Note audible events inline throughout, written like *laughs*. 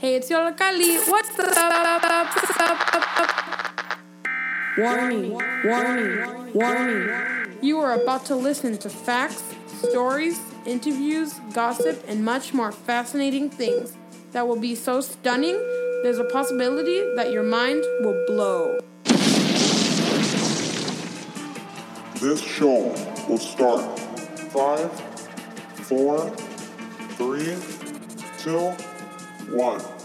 Hey, it's Yollocalli. What's up? Warning, warning, warning. You are about to listen to facts, stories, interviews, gossip, and much more fascinating things that will be so stunning, there's a possibility that your mind will blow. This show will start five, four, three, two, one.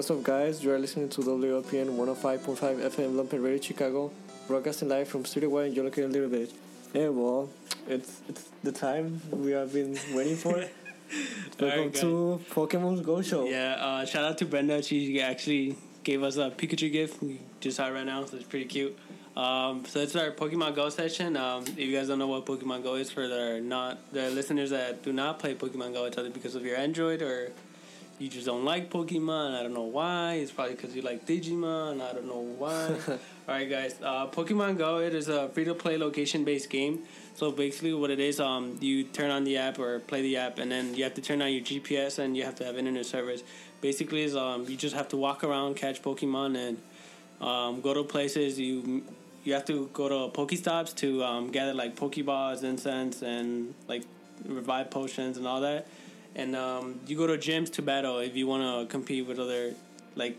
What's up, guys? You are listening to WLPN 105.5 FM Lumpen Radio Chicago, broadcasting live from Studio One in Yolo Little Bit. Hey, well, it's it's the time we have been waiting for. *laughs* Welcome right, to Pokemon Go Show. Yeah, uh, shout out to Brenda. She actually gave us a Pikachu gift. We just saw it right now, so it's pretty cute. Um, so it's our Pokemon Go session. Um, if you guys don't know what Pokemon Go is, for the not the listeners that do not play Pokemon Go, it's either because of your Android or you just don't like Pokemon. I don't know why. It's probably because you like Digimon. I don't know why. *laughs* All right, guys. Uh, Pokemon Go. It is a free to play location based game. So basically, what it is, um, you turn on the app or play the app, and then you have to turn on your GPS and you have to have internet service. Basically, is um, you just have to walk around, catch Pokemon, and um, go to places. You you have to go to Pokestops to um, gather like Pokeballs, incense, and like revive potions and all that and um, you go to gyms to battle if you want to compete with other like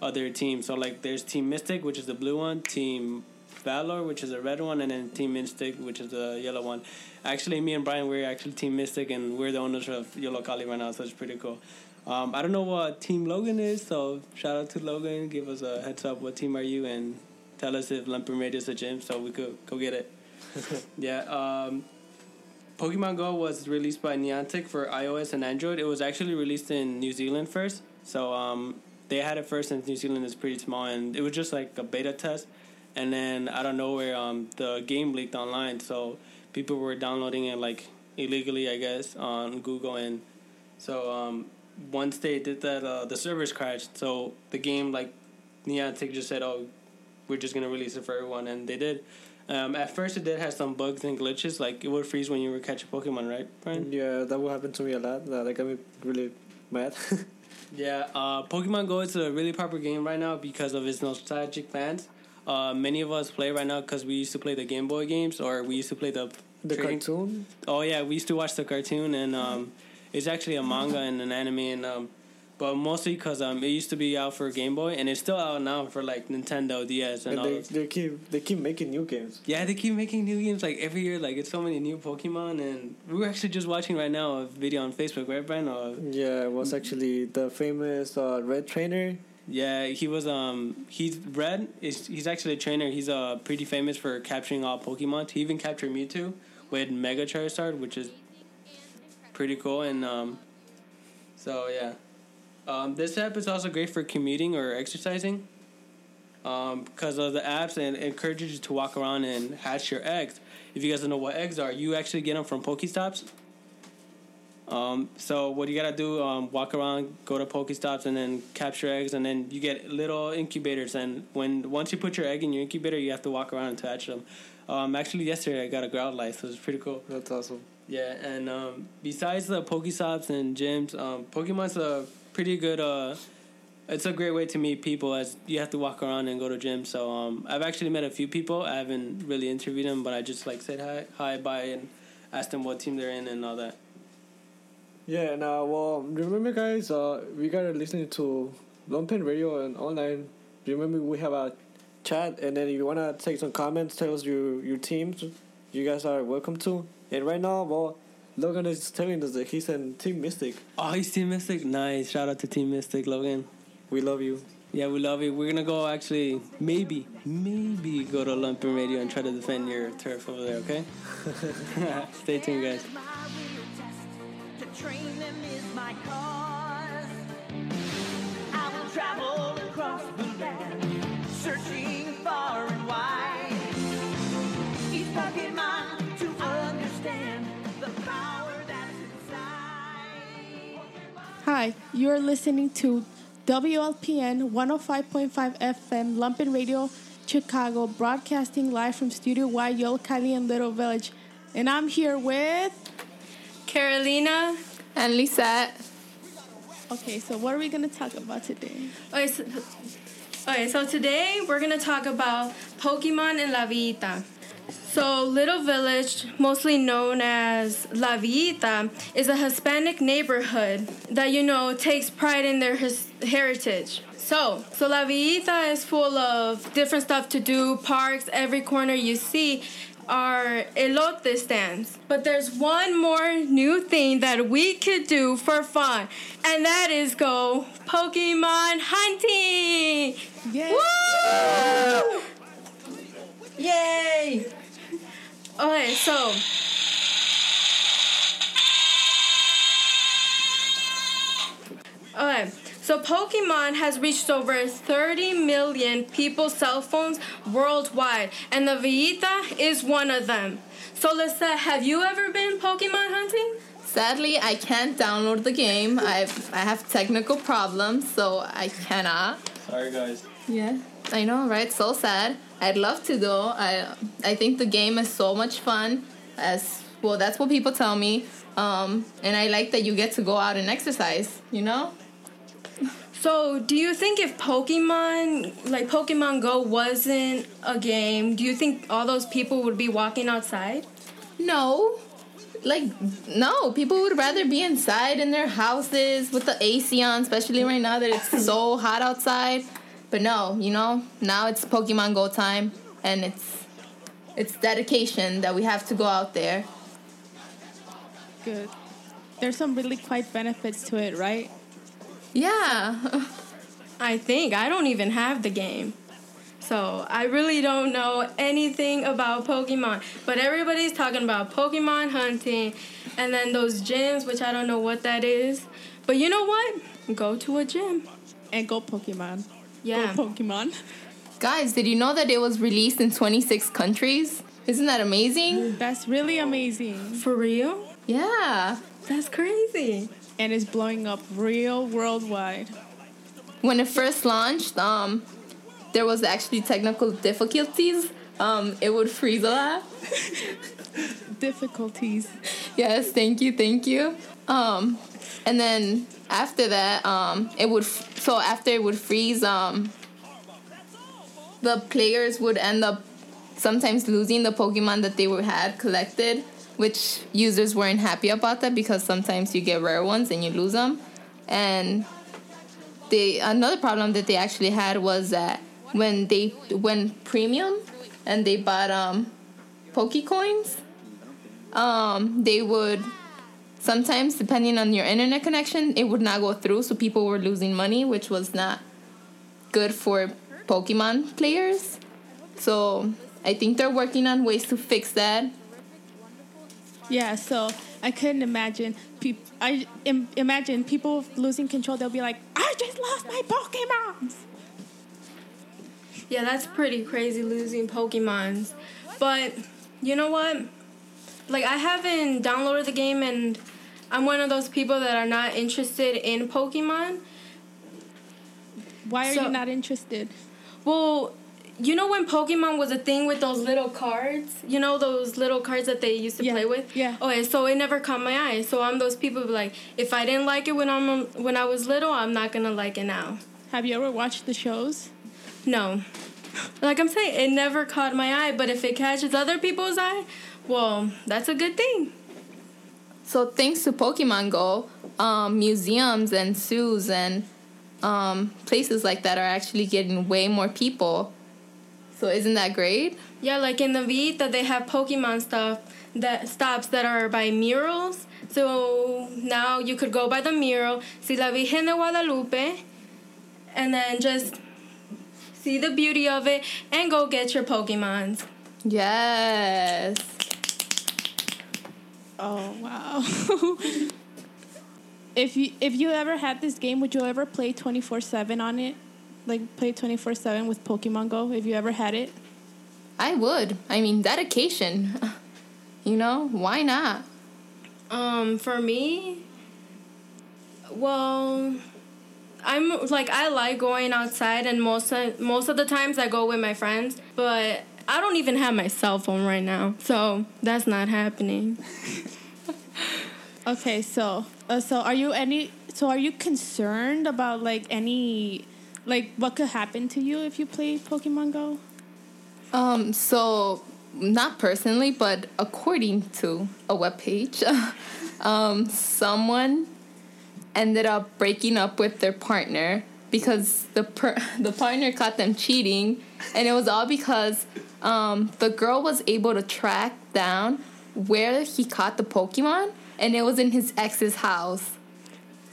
other teams. So like there's Team Mystic, which is the blue one, Team Valor, which is the red one, and then Team Mystic, which is the yellow one. Actually, me and Brian, we're actually Team Mystic, and we're the owners of Yollocalli right now, so it's pretty cool. Um, I don't know what Team Logan is, so shout out to Logan. Give us a heads up. What team are you? And tell us if Lumpen Radio is a gym, so we could go get it. *laughs* yeah. Um, Pokemon Go was released by Niantic for iOS and Android. It was actually released in New Zealand first, so um, they had it first since New Zealand is pretty small, and it was just like a beta test. And then I don't know where um, the game leaked online, so people were downloading it like illegally, I guess, on Google, and so um, once they did that, uh, the servers crashed. So the game, like Niantic, just said, "Oh, we're just gonna release it for everyone," and they did. Um, at first, it did have some bugs and glitches, like it would freeze when you were catching Pokemon, right, Brian? Yeah, that would happen to me a lot. That got me really mad. *laughs* yeah, uh, Pokemon Go is a really popular game right now because of its nostalgic fans. Uh, many of us play right now because we used to play the Game Boy games, or we used to play the the trading. cartoon. Oh yeah, we used to watch the cartoon, and um, it's actually a manga and an anime, and um, but mostly because um, it used to be out for Game Boy, and it's still out now for like Nintendo DS and, and all. They, they keep they keep making new games. Yeah, they keep making new games like every year. Like it's so many new Pokemon, and we were actually just watching right now a video on Facebook, right, Brian? Or, yeah, it was actually the famous uh, Red Trainer. Yeah, he was. Um, he's Red. Is he's actually a trainer. He's uh pretty famous for capturing all Pokemon. He even captured Mewtwo with Mega Charizard, which is pretty cool. And um, So yeah, um, this app is also great for commuting or exercising. Um, because of the apps and it encourages you to walk around and hatch your eggs. If you guys don't know what eggs are, you actually get them from Pokestops. Um, so what you gotta do, um, walk around, go to Pokestops, and then capture eggs, and then you get little incubators. And when once you put your egg in your incubator, you have to walk around to hatch them. Um, actually, yesterday I got a Growlithe, so it's pretty cool. That's awesome. Yeah, and um, besides the Pokestops and gyms, um, Pokemon's a pretty good. Uh, it's a great way to meet people as you have to walk around and go to gym. So um, I've actually met a few people. I haven't really interviewed them, but I just like said hi, hi, bye, and asked them what team they're in and all that. Yeah, and uh, well, remember, guys, uh, we gotta listen to Lumpen Radio and online. Remember, we have a chat, and then if you wanna take some comments, tell us your your teams. You guys are welcome to. And right now, well, Logan is telling us that he's in Team Mystic. Oh, he's Team Mystic. Nice. Shout out to Team Mystic, Logan. We love you. Yeah, we love you. We're gonna go actually, maybe, maybe go to Lumpen Radio and try to defend your turf over there. Okay. *laughs* *laughs* Stay tuned, guys. Hi, you're listening to WLPN 105.5 FM Lumpen Radio Chicago, broadcasting live from Studio Y, Yollocalli and Little Village. And I'm here with. Carolina. And Lisette. Okay, so what are we going to talk about today? Okay so, okay, so today we're gonna talk about Pokemon and La Villita. So, Little Village, mostly known as La Villita, is a Hispanic neighborhood that you know takes pride in their his- heritage. So, so La Villita is full of different stuff to do, parks, every corner you see are elote stands. But there's one more new thing that we could do for fun, and that is go Pokemon hunting. Yeah. Woo! Yay! Okay, so Okay, so Pokemon has reached over 30 million people's cell phones worldwide, and the Vita is one of them. So, Lisa, have you ever been Pokemon hunting? Sadly, I can't download the game. I've I have technical problems, so I cannot. Sorry, guys. Yeah, I know, right? So sad. I'd love to though. I I think the game is so much fun. As well, that's what people tell me. Um, and I like that you get to go out and exercise. You know? So, do you think if Pokemon, like Pokemon Go, wasn't a game, do you think all those people would be walking outside? No. Like no, people would rather be inside in their houses with the AC on, especially right now that it's so hot outside. But no, you know, now it's Pokemon Go time, and it's it's dedication that we have to go out there. Good. There's some really quite benefits to it, right? Yeah. I think. I don't even have the game. So I really don't know anything about Pokemon. But everybody's talking about Pokemon hunting and then those gyms, which I don't know what that is. But you know what? Go to a gym. And go Pokemon. Yeah. Go Pokemon. Guys, did you know that it was released in 26 countries? Isn't that amazing? That's really amazing. For real? Yeah. That's crazy. And it's blowing up real worldwide. When it first launched, um, there was actually technical difficulties. Um, it would freeze a lot. *laughs* Difficulties. Yes, thank you, thank you. Um, and then after that, um, it would f- so after it would freeze, um, the players would end up sometimes losing the Pokemon that they had collected, which users weren't happy about that because sometimes you get rare ones and you lose them. And they another problem that they actually had was that when they went premium and they bought um, Pokecoins, um, they would sometimes depending on your internet connection it would not go through so people were losing money which was not good for pokemon players so i think they're working on ways to fix that Yeah, so I couldn't imagine. Peop- I Im- imagine people losing control. They'll be like, "I just lost my Pokemon." Yeah, that's pretty crazy losing Pokemons. But you know what? Like I haven't downloaded the game and I'm one of those people that are not interested in Pokemon. Why are So- you not interested? Well, you know when Pokemon was a thing with those little cards? You know those little cards that they used to Yeah, play with? yeah. Oh, okay, so it never caught my eye. So I'm those people who like if I didn't like it when I'm when I was little, I'm not gonna like it now. Have you ever watched the shows? No. Like I'm saying, it never caught my eye, but if it catches other people's eye, well, that's a good thing. So thanks to Pokemon Go, um, museums and zoos and um, places like that are actually getting way more people. So isn't that great? Yeah, like in the Vita, they have Pokemon stuff that stops that are by murals. So now you could go by the mural, see La Virgen de Guadalupe, and then just see the beauty of it and go get your Pokemons. Yes. Oh wow. *laughs* if you if you ever had this game, would you ever play twenty four seven on it? Like play twenty four seven with Pokemon Go? If you ever had it? I would. I mean, dedication. *laughs* You know, why not? Um, for me, well, I'm like I like going outside, and most of, most of the times I go with my friends, but I don't even have my cell phone right now, so that's not happening. *laughs* Okay, so uh, so are you any so are you concerned about like any like what could happen to you if you play Pokemon Go? Um, so not personally, but according to a webpage, *laughs* um, someone ended up breaking up with their partner because the per- *laughs* the partner caught them cheating, and it was all because um, the girl was able to track down where he caught the Pokemon, and it was in his ex's house.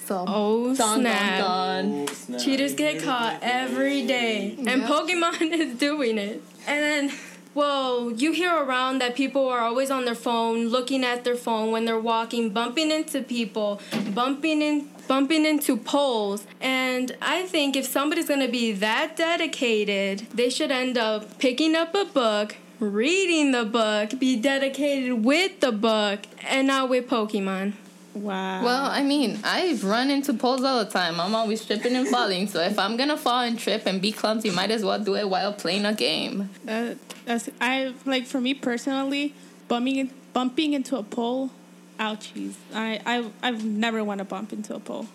So Oh dun, dun, snap! dun. Cheaters get caught every day, and Yep. Pokemon *laughs* is doing it. And then, well, you hear around that people are always on their phone, looking at their phone when they're walking, bumping into people, bumping in, bumping into poles. And I think if somebody's gonna be that dedicated, they should end up picking up a book. Reading the book, be dedicated with the book, and not with Pokemon. Wow. Well, I mean, I've run into poles all the time. I'm always tripping and falling. So if I'm gonna fall and trip and be clumsy, might as well do it while playing a game. Uh, that's I like for me personally, bumping bumping into a pole, ouchies. I I I've never want to bump into a pole.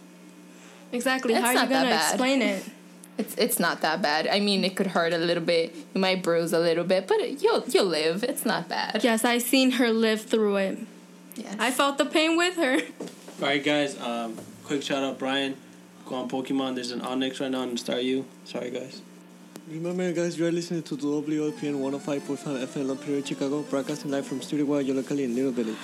Exactly. It's How are you gonna explain it? *laughs* It's it's not that bad. I mean, it could hurt a little bit. You might bruise a little bit, but you'll you'll live. It's not bad. Yes, I seen her live through it. Yes. I felt the pain with her. All right, guys. Um, quick shout out, Brian. Go on Pokemon. There's an Onyx right now on Staryu. Sorry, guys. Remember, guys, you are listening to WLPN 105.5 FM Lampere, Chicago, broadcasting live from Studio Y, Yollocalli in Little Village.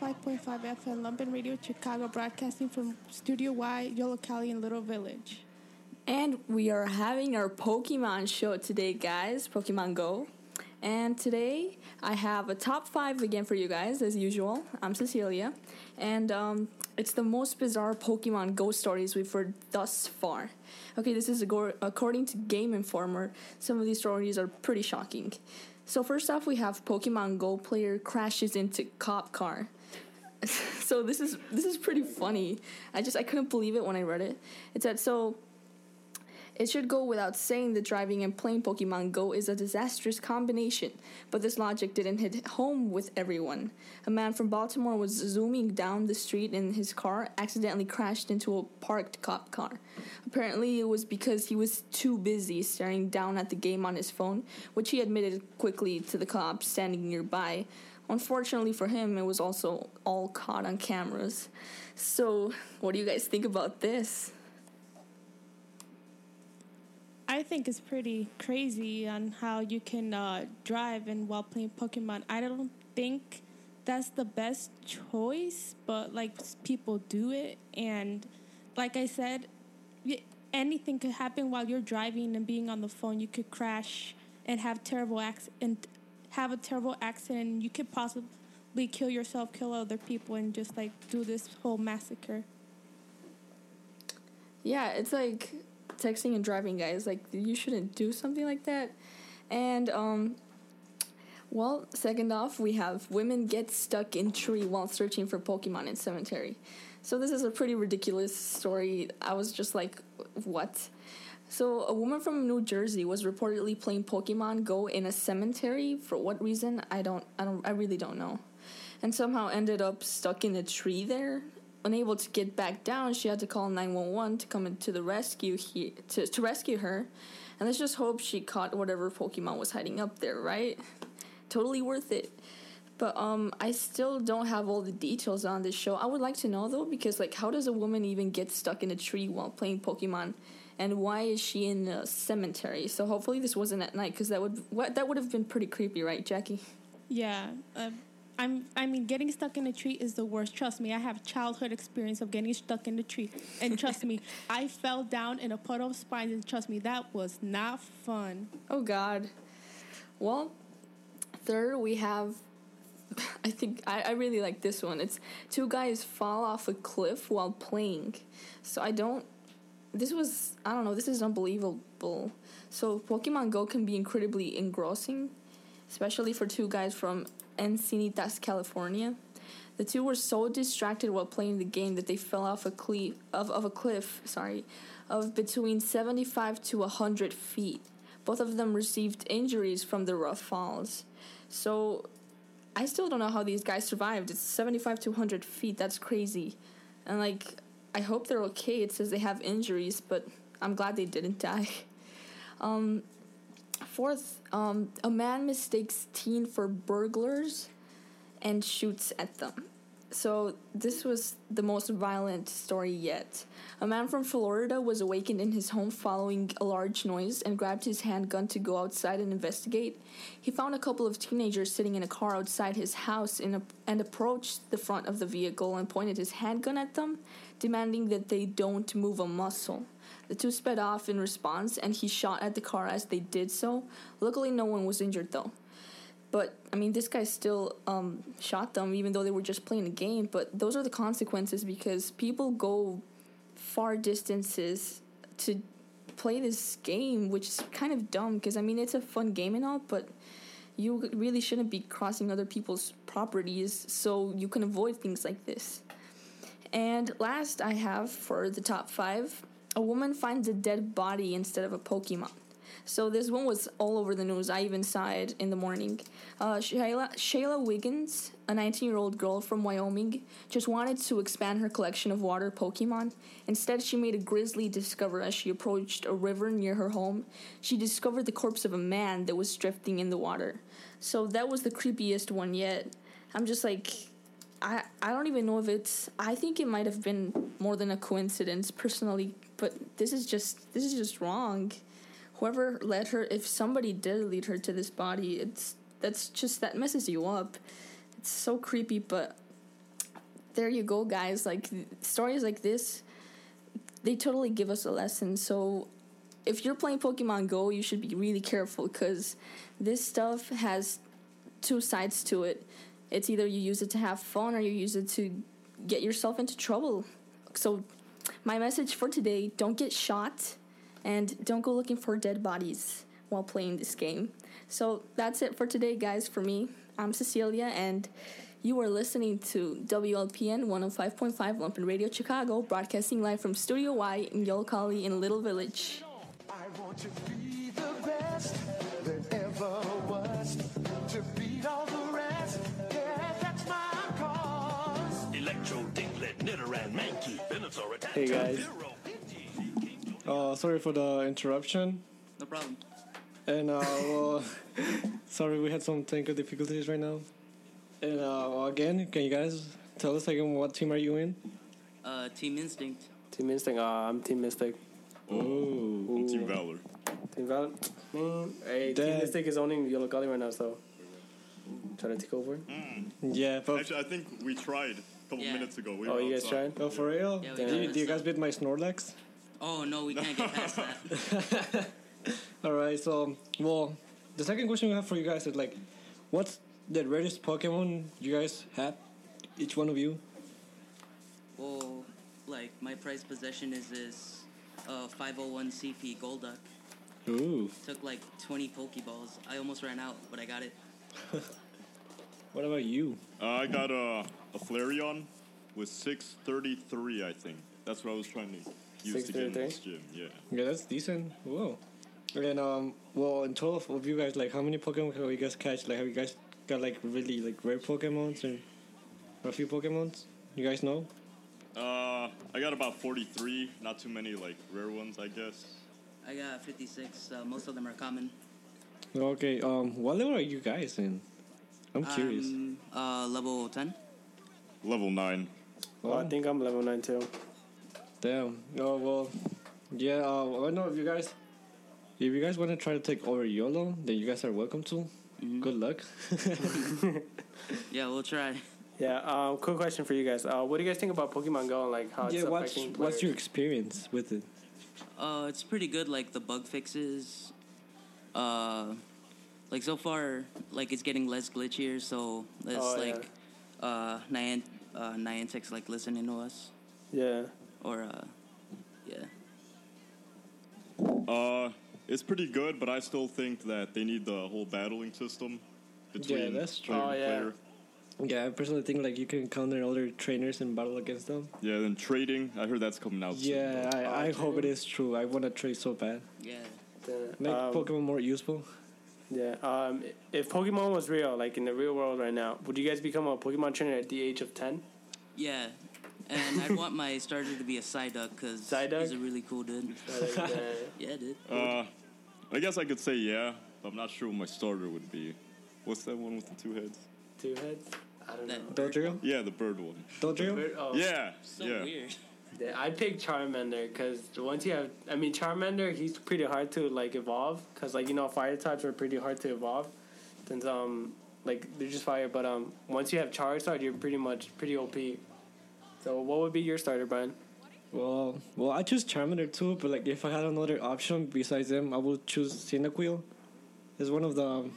105.5 FM Lumpen Radio Chicago, broadcasting from Studio Y, Yollocalli and Little Village. And we are having our Pokemon show today, guys. Pokemon Go. And today I have a top five again for you guys, as usual. I'm Cecilia. And um, it's the most bizarre Pokemon Go stories we've heard thus far. Okay, this is according to Game Informer. Some of these stories are pretty shocking. So, first off, we have Pokemon Go player crashes into cop car. *laughs* so this is this is pretty funny. I just I couldn't believe it when I read it. It said so It should go without saying that driving and playing Pokemon Go is a disastrous combination, but this logic didn't hit home with everyone. A man from Baltimore was zooming down the street in his car, accidentally crashed into a parked cop car. Apparently, it was because he was too busy staring down at the game on his phone, which he admitted quickly to the cops standing nearby. Unfortunately for him, it was also all caught on cameras. So, what do you guys think about this? I think it's pretty crazy on how you can uh, drive and while playing Pokemon. I don't think that's the best choice, but like people do it, and like I said, anything could happen while you're driving and being on the phone. You could crash and have terrible accident, have a terrible accident. You could possibly kill yourself, kill other people, and just like do this whole massacre. Yeah, it's like texting and driving, guys. Like you shouldn't do something like that. And um well, second off, we have women get stuck in tree while searching for Pokemon in cemetery. So this is a pretty ridiculous story. I was just like, what? So a woman from New Jersey was reportedly playing Pokemon Go in a cemetery. For what reason? I don't I don't I really don't know. And somehow ended up stuck in a tree there. Unable to get back down, she had to call 911 to come to the rescue here to, to rescue her. And let's just hope she caught whatever Pokemon was hiding up there, right? Totally worth it. But um I still don't have all the details on this show. I would like to know though because like how does a woman even get stuck in a tree while playing Pokemon? And why is she in the cemetery? So hopefully this wasn't at night because that would what that would have been pretty creepy, right, Jackie? Yeah, uh, I'm. I mean, getting stuck in a tree is the worst. Trust me, I have childhood experience of getting stuck in the tree, and trust me, *laughs* I fell down in a puddle of spines, and trust me, that was not fun. Oh God. Well, third we have. *laughs* I think I, I really like this one. It's two guys fall off a cliff while playing. So I don't. This was I don't know. This is unbelievable. So Pokemon Go can be incredibly engrossing, especially for two guys from Encinitas, California. The two were so distracted while playing the game that they fell off a cliff of, of a cliff, sorry, of between 75 to 100 feet. Both of them received injuries from the rough falls. So I still don't know how these guys survived. It's 75 to 100 feet. That's crazy. And like I hope they're okay. It says they have injuries, but I'm glad they didn't die. *laughs* Um Fourth, um, a man mistakes teen for burglars and shoots at them. So, this was the most violent story yet. A man from Florida was awakened in his home following a large noise and grabbed his handgun to go outside and investigate. He found a couple of teenagers sitting in a car outside his house a, and approached the front of the vehicle and pointed his handgun at them, demanding that they don't move a muscle. The two sped off in response, and he shot at the car as they did so. Luckily, no one was injured though. But I mean, this guy still um, shot them, even though they were just playing a game. But those are the consequences because people go far distances to play this game, which is kind of dumb. Because I mean, it's a fun game and all, but you really shouldn't be crossing other people's properties so you can avoid things like this. And last, I have for the top five a woman finds a dead body instead of a Pokemon. So this one was all over the news. I even saw it in the morning. Uh, Shayla, Shayla Wiggins, a 19-year-old girl from Wyoming, just wanted to expand her collection of water Pokemon. Instead, she made a grisly discovery as she approached a river near her home. She discovered the corpse of a man that was drifting in the water. So that was the creepiest one yet. I'm just like, I I don't even know if it's. I think it might have been more than a coincidence, personally. But this is just this is just wrong. Whoever led her, if somebody did lead her to this body, it's that's just that messes you up. It's so creepy, but there you go, guys. Like stories like this, they totally give us a lesson. So if you're playing Pokemon Go, you should be really careful because this stuff has two sides to it. It's either you use it to have fun or you use it to get yourself into trouble. So, my message for today don't get shot and don't go looking for dead bodies while playing this game. So, that's it for today, guys. For me, I'm Cecilia, and you are listening to WLPN 105.5 Lumpen Radio Chicago, broadcasting live from Studio Y in Yollocalli in Little Village. want to be the best there ever was. To beat all the rest, yeah, that's my cause. Electrode, Diglett, Nidoran, Mankey, Venusaur, attack. Hey guys. Uh, sorry for the interruption. No problem. And uh, well, *laughs* sorry we had some technical difficulties right now. And uh, again, can you guys tell us again what team are you in? Uh, Team Instinct. Team Instinct. Uh, I'm Team Mystic. Oh, I'm Team Valor. Team Valor. Man, hey, Team Damn. Mystic is owning Yollocalli right now, so try to take over. Yeah, but Actually, I think we tried a couple minutes ago. We Oh, you guys outside. tried? Oh, for real? Yeah, we do, did. you, do you guys beat my Snorlax? Oh no, we can't get past that. *laughs* All right, so well, the second question we have for you guys is like, what's the rarest Pokemon you guys have? Each one of you. well, like my prized possession is this uh 501 CP Golduck. Ooh. Took like 20 Pokeballs. I almost ran out, but I got it. *laughs* What about you? Uh, I got a, a Flareon with 633, I think. That's what I was trying to use to get in 633? this gym. Yeah. Yeah, that's decent. Whoa. And um, well, in total of you guys, like, how many Pokemon have you guys catch? Like, have you guys got like really like rare Pokemons and or a few Pokemons? You guys know? Uh, I got about 43. Not too many like rare ones, I guess. I got 56. Uh, most of them are common. Okay. Um, what level are you guys in? I'm curious. Um, uh, level 10. Level 9. Oh, I think I'm level 9 too. Damn. Oh well. Yeah. Uh, I know if you guys, if you guys want to try to take over YOLO, then you guys are welcome to. Good luck. *laughs* *laughs* Yeah, we'll try. Yeah. Um, quick question for you guys. Uh, what do you guys think about Pokemon Go and like how it's yeah. What's affecting what's your experience with it? Uh, it's pretty good. Like the bug fixes. Uh, like so far, like it's getting less glitchier. So it's Oh, yeah. like uh Niant uh Niantic's like listening to us. Yeah. Or uh, yeah. Uh, it's pretty good, but I still think that they need the whole battling system between Yeah, that's true. player Oh, yeah. player. Yeah, I personally think like you can encounter other trainers and battle against them. Yeah, then trading. I heard that's coming out. soon, Yeah, though. I, I hope it is true. I want to trade so bad. Yeah. Make Um, Pokemon more useful. Yeah. Um, if Pokemon was real, like in the real world right now, would you guys become a Pokemon trainer at the age of 10? Yeah. And I'd want my starter to be a Psyduck because Psyduck? he's a really cool dude. *laughs* yeah, dude. Uh, I guess I could say yeah, but I'm not sure what my starter would be. What's that one with the two heads? Two heads? I don't know. Dodrio? Yeah, the bird one. Dodrio? Bird- oh. Yeah, So yeah. weird. Yeah, I'd pick Charmander because once you have, I mean, Charmander, he's pretty hard to like evolve because like you know fire types are pretty hard to evolve, since um like they're just fire. But um once you have Charizard, you're pretty much pretty OP. So what would be your starter, Brian? Well, well, I choose Charmander too, but like if I had another option besides them, I would choose Cyndaquil. It's one of the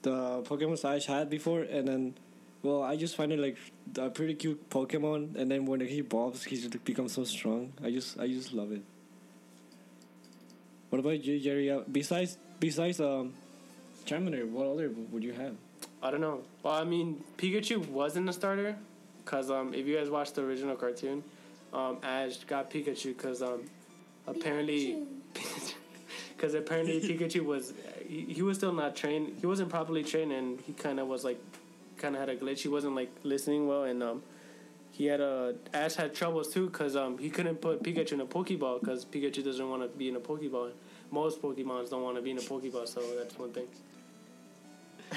the Pokemon I had before, and then, well, I just find it like a pretty cute Pokemon, and then when he evolves, he just becomes so strong. I just I just love it. What about you, Jerry? Uh, besides besides um, Charmander, what other would you have? I don't know. Well, I mean, Pikachu wasn't a starter, cause um, if you guys watched the original cartoon, um, Ash got Pikachu, cause um, apparently, *laughs* cause apparently *laughs* Pikachu was he, he was still not trained. He wasn't properly trained, and he kind of was like, kind of had a glitch. He wasn't like listening well, and um, he had a Ash had troubles too, cause um, he couldn't put Pikachu in a Pokeball, cause Pikachu doesn't want to be in a Pokeball. Most Pokemons don't want to be in a Pokeball, so that's one thing.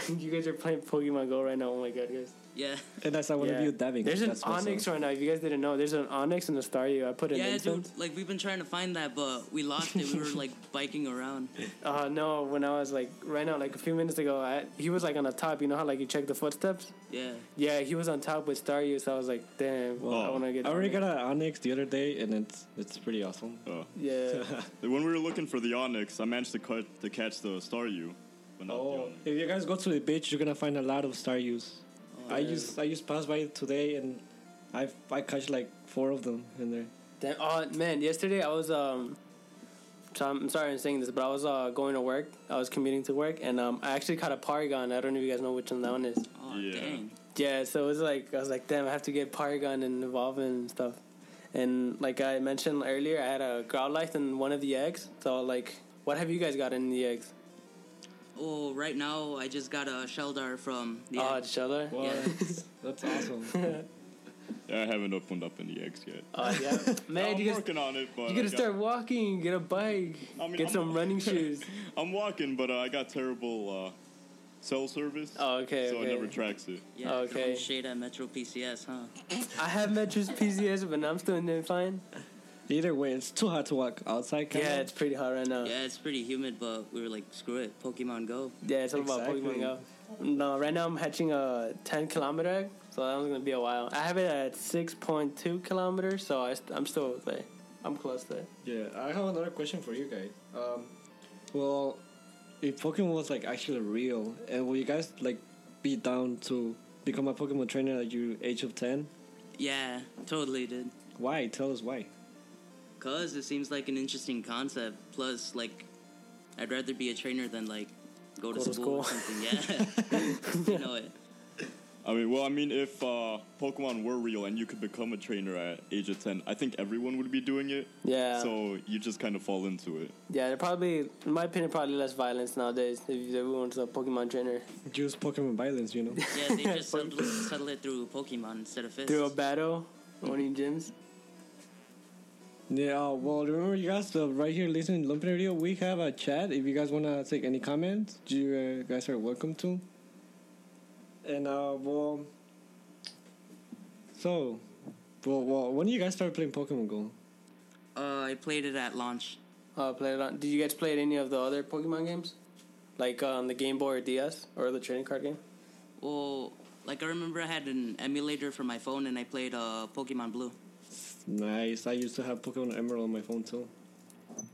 *laughs* you guys are playing Pokemon Go right now. Oh my god, guys. Yeah. And that's I want to Yeah. be dabbing. There's an Onyx up. right now. If you guys didn't know, there's an Onyx and a Staryu. I put an Yeah, incense. dude. Like we've been trying to find that, but we lost it. We were *laughs* like biking around. Uh, no, when I was like right now, like a few minutes ago, I, he was like on the top. You know how like you check the footsteps? Yeah. Yeah, he was on top with Staryu. So I was like, damn. Well, I want to get. I already Onyx. got an Onyx the other day, and it's it's pretty awesome. Oh. Yeah. *laughs* when we were looking for the Onyx, I managed to cut to catch the Staryu, but not Oh, if you guys go to the beach, you're gonna find a lot of Staryus. I just I just passed by today, and I I catch like four of them in there. Damn, oh man, yesterday I was um. So I'm, I'm sorry I'm saying this, but I was uh, going to work. I was commuting to work, and um, I actually caught a Porygon. I don't know if you guys know which one that one is. Oh Yeah. dang. Yeah, so it was like I was like, damn, I have to get Porygon and evolve and stuff. And like I mentioned earlier, I had a Growlithe in one of the eggs. So like What have you guys got in the eggs? Oh, right now I just got a Shellder from the. Oh, egg. the Shellder? What? Yeah. *laughs* That's awesome. *laughs* Yeah, I haven't opened up any eggs yet. Oh yeah, *laughs* man, I'm you gotta, working on it, but you gotta got- start walking, get a bike, I mean, get I'm- some running shoes. I'm walking, but uh, I got terrible uh, cell service. Oh, okay, So okay. it never tracks it. Yeah, Okay. throwing shade at Metro PCS, huh? I have Metro's PCS, but I'm still doing fine. Either way, it's too hot to walk outside. Kinda. Yeah, it's pretty hot right now. Yeah, it's pretty humid, but we were like, screw it, Pokemon Go. Yeah, it's all about Pokemon Go. No, right now I'm hatching a 10 kilometer egg, so that one's gonna be a while. I have it at 6.2 kilometers, so I st- I'm still there. I'm close there. Yeah, I have another question for you guys. Um, well, if Pokemon was like actually real, and will you guys like be down to become a Pokemon trainer at your age of ten? Yeah, totally, dude. Why? Tell us why. Cause it seems like an interesting concept. Plus, like, I'd rather be a trainer than like go to, Go to school, or school. something. Yeah, *laughs* *laughs* you know it. I mean, well, I mean, if uh, Pokemon were real and you could become a trainer at age of 10, I think everyone would be doing it. Yeah. So you just kind of fall into it. Yeah, there probably, in my opinion, probably less violence nowadays if everyone's a Pokemon trainer. Use Pokemon violence, you know. Yeah, they just *laughs* settle, settle it through Pokemon instead of fists. Through a battle, owning gyms. Yeah, uh, well, remember you guys uh, right here listening to Lumpen Radio. We have a chat. If you guys wanna take any comments, you uh, guys are welcome to. And uh, well, so, well, well, when did you guys start playing Pokemon Go? Uh, I played it at launch. Uh, play it on. Did you guys play any of the other Pokemon games? Like uh, on the Game Boy or DS or the trading card game? Well, like I remember I had an emulator for my phone and I played uh, Pokemon Blue. Nice. I used to have Pokemon Emerald on my phone too.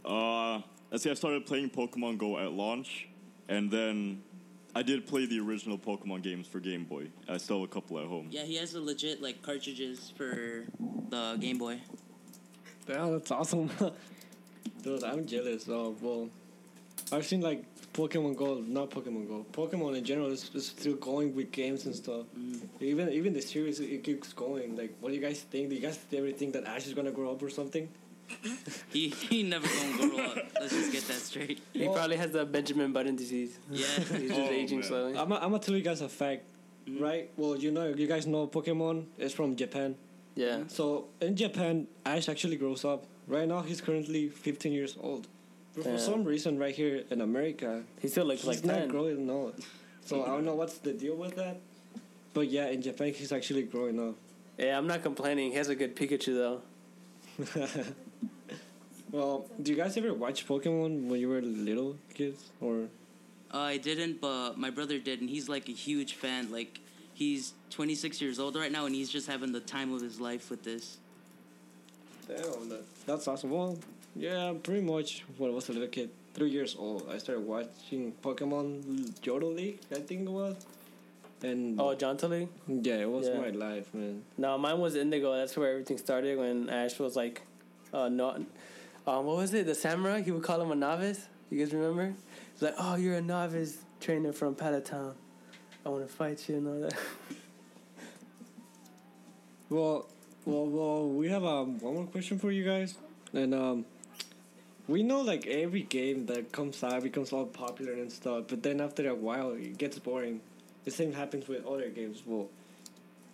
Uh, let's see, I started playing Pokemon Go at launch, and then I did play the original Pokemon games for Game Boy. I still have a couple at home. Yeah, he has a legit like cartridges for the Game Boy. Damn, that's awesome. *laughs* Dude, I'm jealous. Uh, well, I've seen like Pokemon Go, not Pokemon Go, Pokemon in general is, is still going with games and stuff. Mm. Even even the series, it keeps going. Like, what do you guys think? Do you guys ever think that Ash is gonna grow up or something? *laughs* He he never gonna grow up. Let's just get that straight. He probably has the Benjamin Button disease. Yeah. *laughs* He's just Oh, aging man. slowly. I'm I'm gonna tell you guys a fact, mm. right? Well, you know, you guys know Pokemon is from Japan. Yeah. So in Japan, Ash actually grows up. Right now, he's currently 15 years old. But for some reason, right here in America, He still looks he's like not 10. growing up. So I don't know what's the deal with that. But yeah, in Japan, he's actually growing up. Yeah, I'm not complaining. He has a good Pikachu though. *laughs* well, do you guys ever watch Pokemon when you were little kids, or? Uh, I didn't, but my brother did, and he's like a huge fan. Like he's 26 years old right now, and he's just having the time of his life with this. Damn, that's awesome. Well, yeah, pretty much when I was a little kid, three years old, I started watching Pokemon Johto League, I think it was. And Oh, John Tully? yeah, it was Yeah. my life, man. No, mine was Indigo. That's where everything started when Ash was like, uh, not, um, what was it? The samurai. He would call him a novice. You guys remember? He's like, oh, you're a novice trainer from Pallet Town. I want to fight you and all that. *laughs* Well, well, well, we have um, one more question for you guys, and um, we know like every game that comes out becomes all popular and stuff, but then after a while it gets boring. The same happens with other games. Well,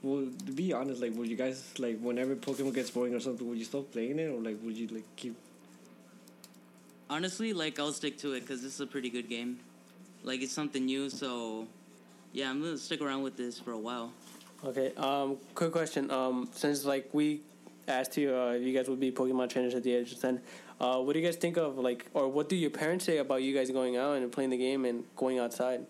well, to be honest, like, would you guys like whenever Pokemon gets boring or something, would you stop playing it or like would you like keep? Honestly, like I'll stick to it because this is a pretty good game. Like it's something new, so yeah, I'm gonna stick around with this for a while. Okay. Um. Quick question. Um. Since like we asked you, uh, if you guys would be Pokemon trainers at the age of ten. Uh, what do you guys think of like, or what do your parents say about you guys going out and playing the game and going outside?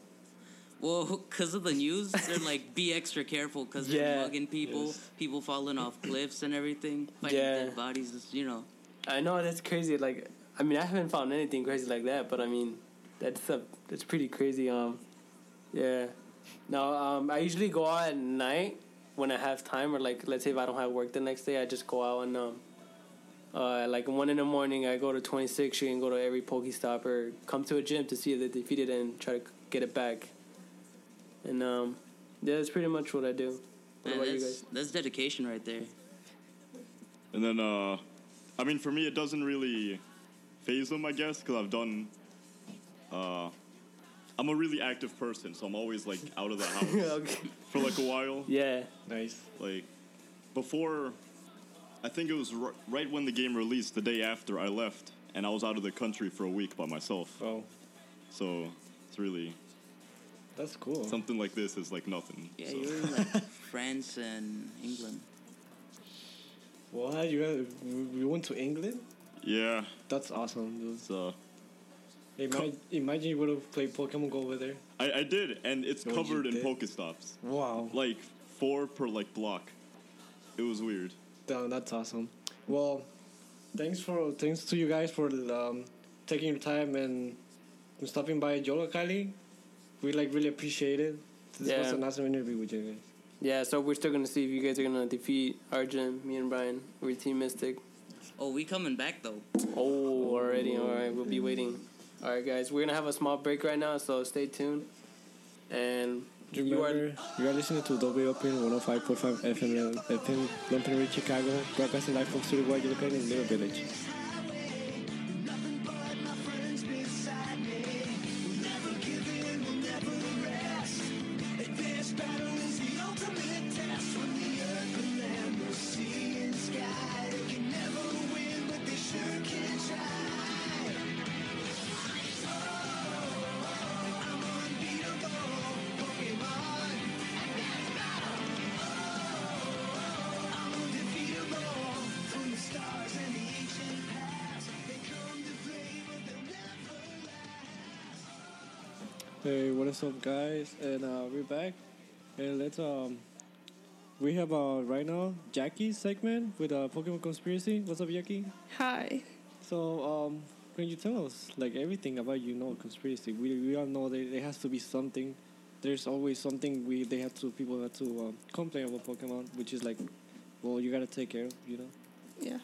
Well, because of the news, they're like be *laughs* extra careful because they're Yeah. mugging people, Yes. people falling off cliffs and everything, fighting Yeah. dead bodies. You know, I know that's crazy. Like, I mean, I haven't found anything crazy like that, but I mean, that's a that's pretty crazy. Um, yeah. Now, um, I usually go out at night when I have time, or like, let's say if I don't have work the next day, I just go out and um, uh, like one in the morning, I go to twenty six and go to every Pokestop or come to a gym to see if they defeated it and try to get it back. And um, yeah, that's pretty much what I do. What Man, about you that's guys? that's dedication right there. And then, uh, I mean, for me, it doesn't really phase them, I guess, because I've done. Uh, I'm a really active person, so I'm always like out of the *laughs* house Okay. for like a while. Yeah. Nice. Like before, I think it was r- right when the game released. The day after I left, and I was out of the country for a week by myself. Oh, So it's really that's cool. something like this is like nothing. Yeah, so. you were in like *laughs* France and England. What? You guys, you went to England? Yeah, That's awesome, dude. so Imagine, imagine you would have played Pokemon Go over there. I, I did, and it's What covered in did? Pokestops. Wow. Like four per like block. It was weird. Damn, that's awesome. Well, thanks for thanks to you guys for um, taking your time and stopping by Yollocalli. We like really appreciate it. This was Yeah. an awesome interview with you guys. Yeah, so we're still gonna see if you guys are gonna defeat Arjun, me and Brian. We're Team Mystic. Oh, we coming back though. Oh, already. All right, we'll be waiting. All right, guys, we're gonna have a small break right now, so stay tuned. And you Remember, are you are, listening to Open 105.5 FM, FM, Lumpen Radio, Chicago, broadcasting live from Studio Kali in Little Village. Hey, what is up, guys? And uh, we're back. And let's um, we have uh right now Jackie's segment with uh Pokemon conspiracy. What's up, Jackie? Hi. So um, can you tell us like everything about you know conspiracy? We we all know that there has to be something. There's always something we they have to people have to um, complain about Pokemon, which is like, well, you gotta take care of, you know. Yeah.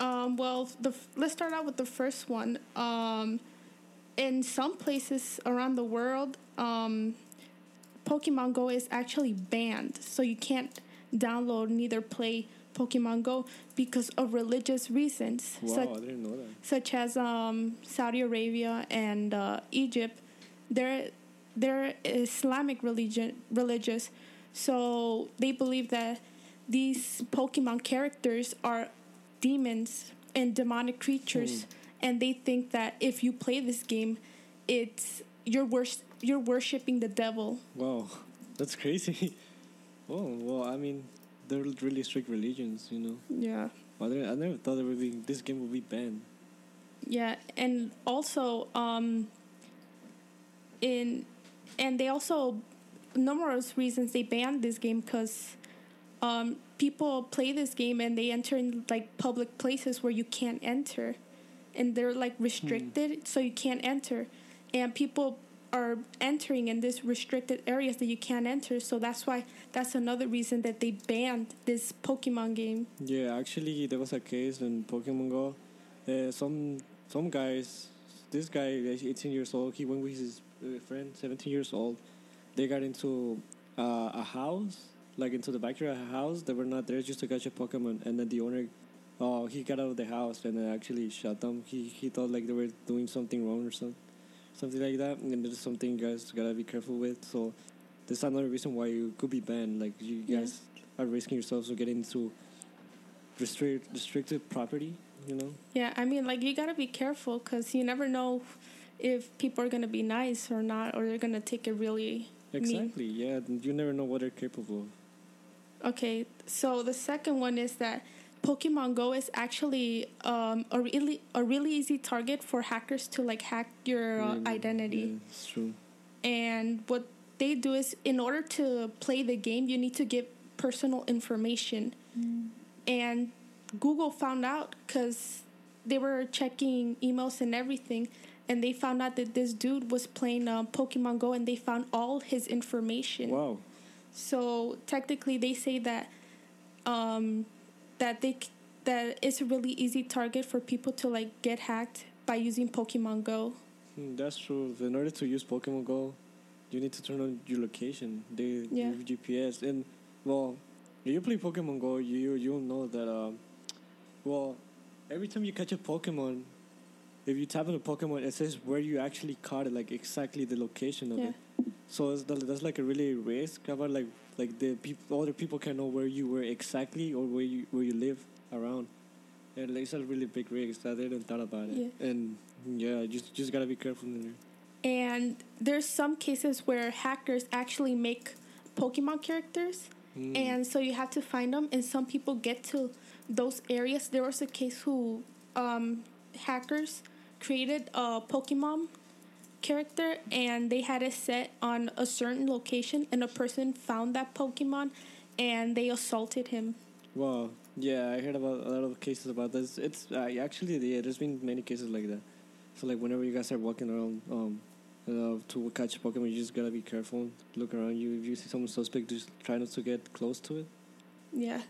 Um, well, the f- let's start out with the first one. Um, in some places around the world, um, Pokemon Go is actually banned, so you can't download neither play Pokemon Go because of religious reasons, Wow, such, I didn't know that. such as um, Saudi Arabia and uh, Egypt. They're they're Islamic religion religious, so they believe that these Pokemon characters are demons and demonic creatures, and they think that if you play this game, it's you're wors- you're worshiping the devil. Wow, that's crazy. *laughs* oh well, I mean, they're really strict religions, you know. Yeah. I never, I never thought it would be this game would be banned. Yeah, and also um in and they also numerous reasons they banned this game because um people play this game and they enter in like public places where you can't enter and they're like restricted so you can't enter and people are entering in this restricted areas that you can't enter so that's why that's another reason that they banned this pokemon game Yeah, actually, there was a case in Pokemon Go. Uh, some some guys, this guy, is 18 years old. He went with his uh, friend, 17 years old. They got into uh, a house, like into the backyard of a house. They were not there just to catch a Pokemon, and then the owner, uh, he got out of the house and actually shot them. He he thought like they were doing something wrong or something, something like that. And there's something you guys gotta be careful with. So there's another reason why you could be banned. Like you Yeah. guys are risking yourselves to get into restrict restricted property. You know. Yeah, I mean, like you gotta be careful because you never know if people are gonna be nice or not, or they're gonna take it really mean. Exactly. Yeah. You never know what they're capable of. Okay, so the second one is that Pokemon Go is actually um, a really a really easy target for hackers to like hack your uh, Really, identity. Yeah, it's true. And what they do is, in order to play the game, you need to give personal information. And Google found out because they were checking emails and everything, and they found out that this dude was playing uh, Pokemon Go, and they found all his information. Wow. So technically, they say that um, that they that it's a really easy target for people to like get hacked by using Pokemon Go. Hmm, that's true. In order to use Pokemon Go, you need to turn on your location, the Yeah. your GPS, and well, if you play Pokemon Go, you you'll know that um, well, every time you catch a Pokemon, if you tap on a Pokemon, it says where you actually caught it, like exactly the location of Yeah. it. So it's, that- that's like a really risk about like like the people, other people can know where you were exactly or where you where you live around. And like, it's a really big risk. I didn't thought about it. Yeah. And yeah, just just gotta be careful in there. And there's some cases where hackers actually make Pokemon characters, Mm. and so you have to find them. And some people get to those areas. There was a case who um, hackers created a Pokemon character, and they had it set on a certain location, and a person found that Pokemon, and they assaulted him. Wow. Yeah, I heard about a lot of cases about this. It's uh, actually yeah. There's been many cases like that. So like whenever you guys are walking around, um, uh, to catch a Pokemon, you just gotta be careful. Look around you. If you see someone suspect, just try not to get close to it. Yeah.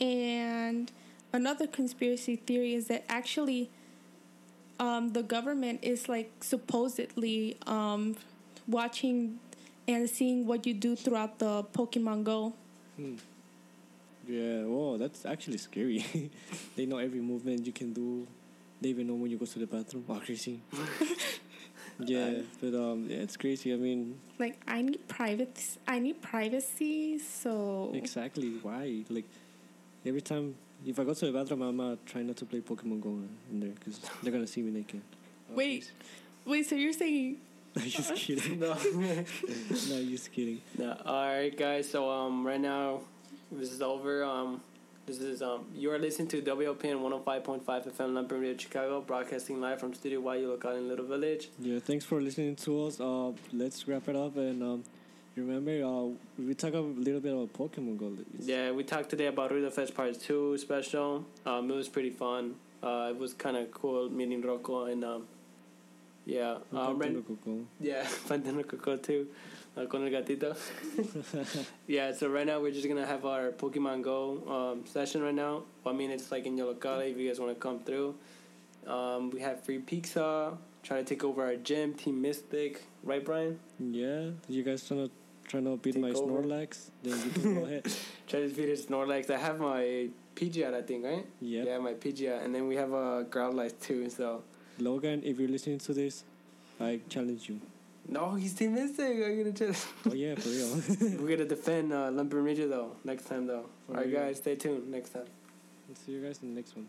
And another conspiracy theory is that actually um, the government is like supposedly um, watching and seeing what you do throughout the Pokemon Go. Hmm. Yeah. Whoa, that's actually scary. *laughs* they know every movement you can do. They even know when you go to the bathroom. Oh, crazy. *laughs* yeah, but um, yeah, it's crazy. I mean, Like I need privacy. I need privacy. So Exactly. Why? Like every time if I go to the bathroom, I'm uh, trying not to play Pokemon Go in there because they're gonna see me naked. *laughs* wait, wait. So you're saying? *laughs* I'm just kidding. No. *laughs* no, just kidding. No. All right, guys. So um, right now, this is over. Um, this is um, you are listening to WLPN 105.5 FM Lumpen Radio Chicago, broadcasting live from Studio Yollocalli in Little Village. Yeah, thanks for listening to us. Uh, let's wrap it up and um, remember, uh, we talked a little bit about Pokemon Go. It's- Yeah, we talked today about Ruido Fest Part 2 special. Um, it was pretty fun. Uh, it was kind of cool meeting Rocco and, um, yeah. right, to Coco. yeah, *laughs* Pantano Coco too. Uh, con el gatito. *laughs* yeah, so right now we're just going to have our Pokemon Go um, session right now. I mean, it's like in your Yollocalli if you guys want to come through. Um, we have free pizza. Try to take over our gym, Team Mystic. Right, Brian? Yeah, you guys trying to trying to beat Take my over. Snorlax? Then you can go ahead. *laughs* Try to beat his Snorlax. I have my Pidgeot, I think, right? Yep. Yeah, my Pidgeot. And then we have a Growlithe too, so... Logan, if you're listening to this, I challenge you. No, he's Team Mystic. I'm gonna just... *laughs* Oh yeah, for real. *laughs* We're gonna defend uh, Lumber Ridge though next time though. For Alright real. guys, stay tuned next time. see you guys in the next one.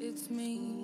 It's me.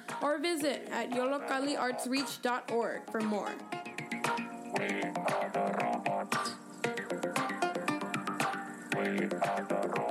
or visit at yollocalliartsreach.org for more. We are the robots. We are the robots.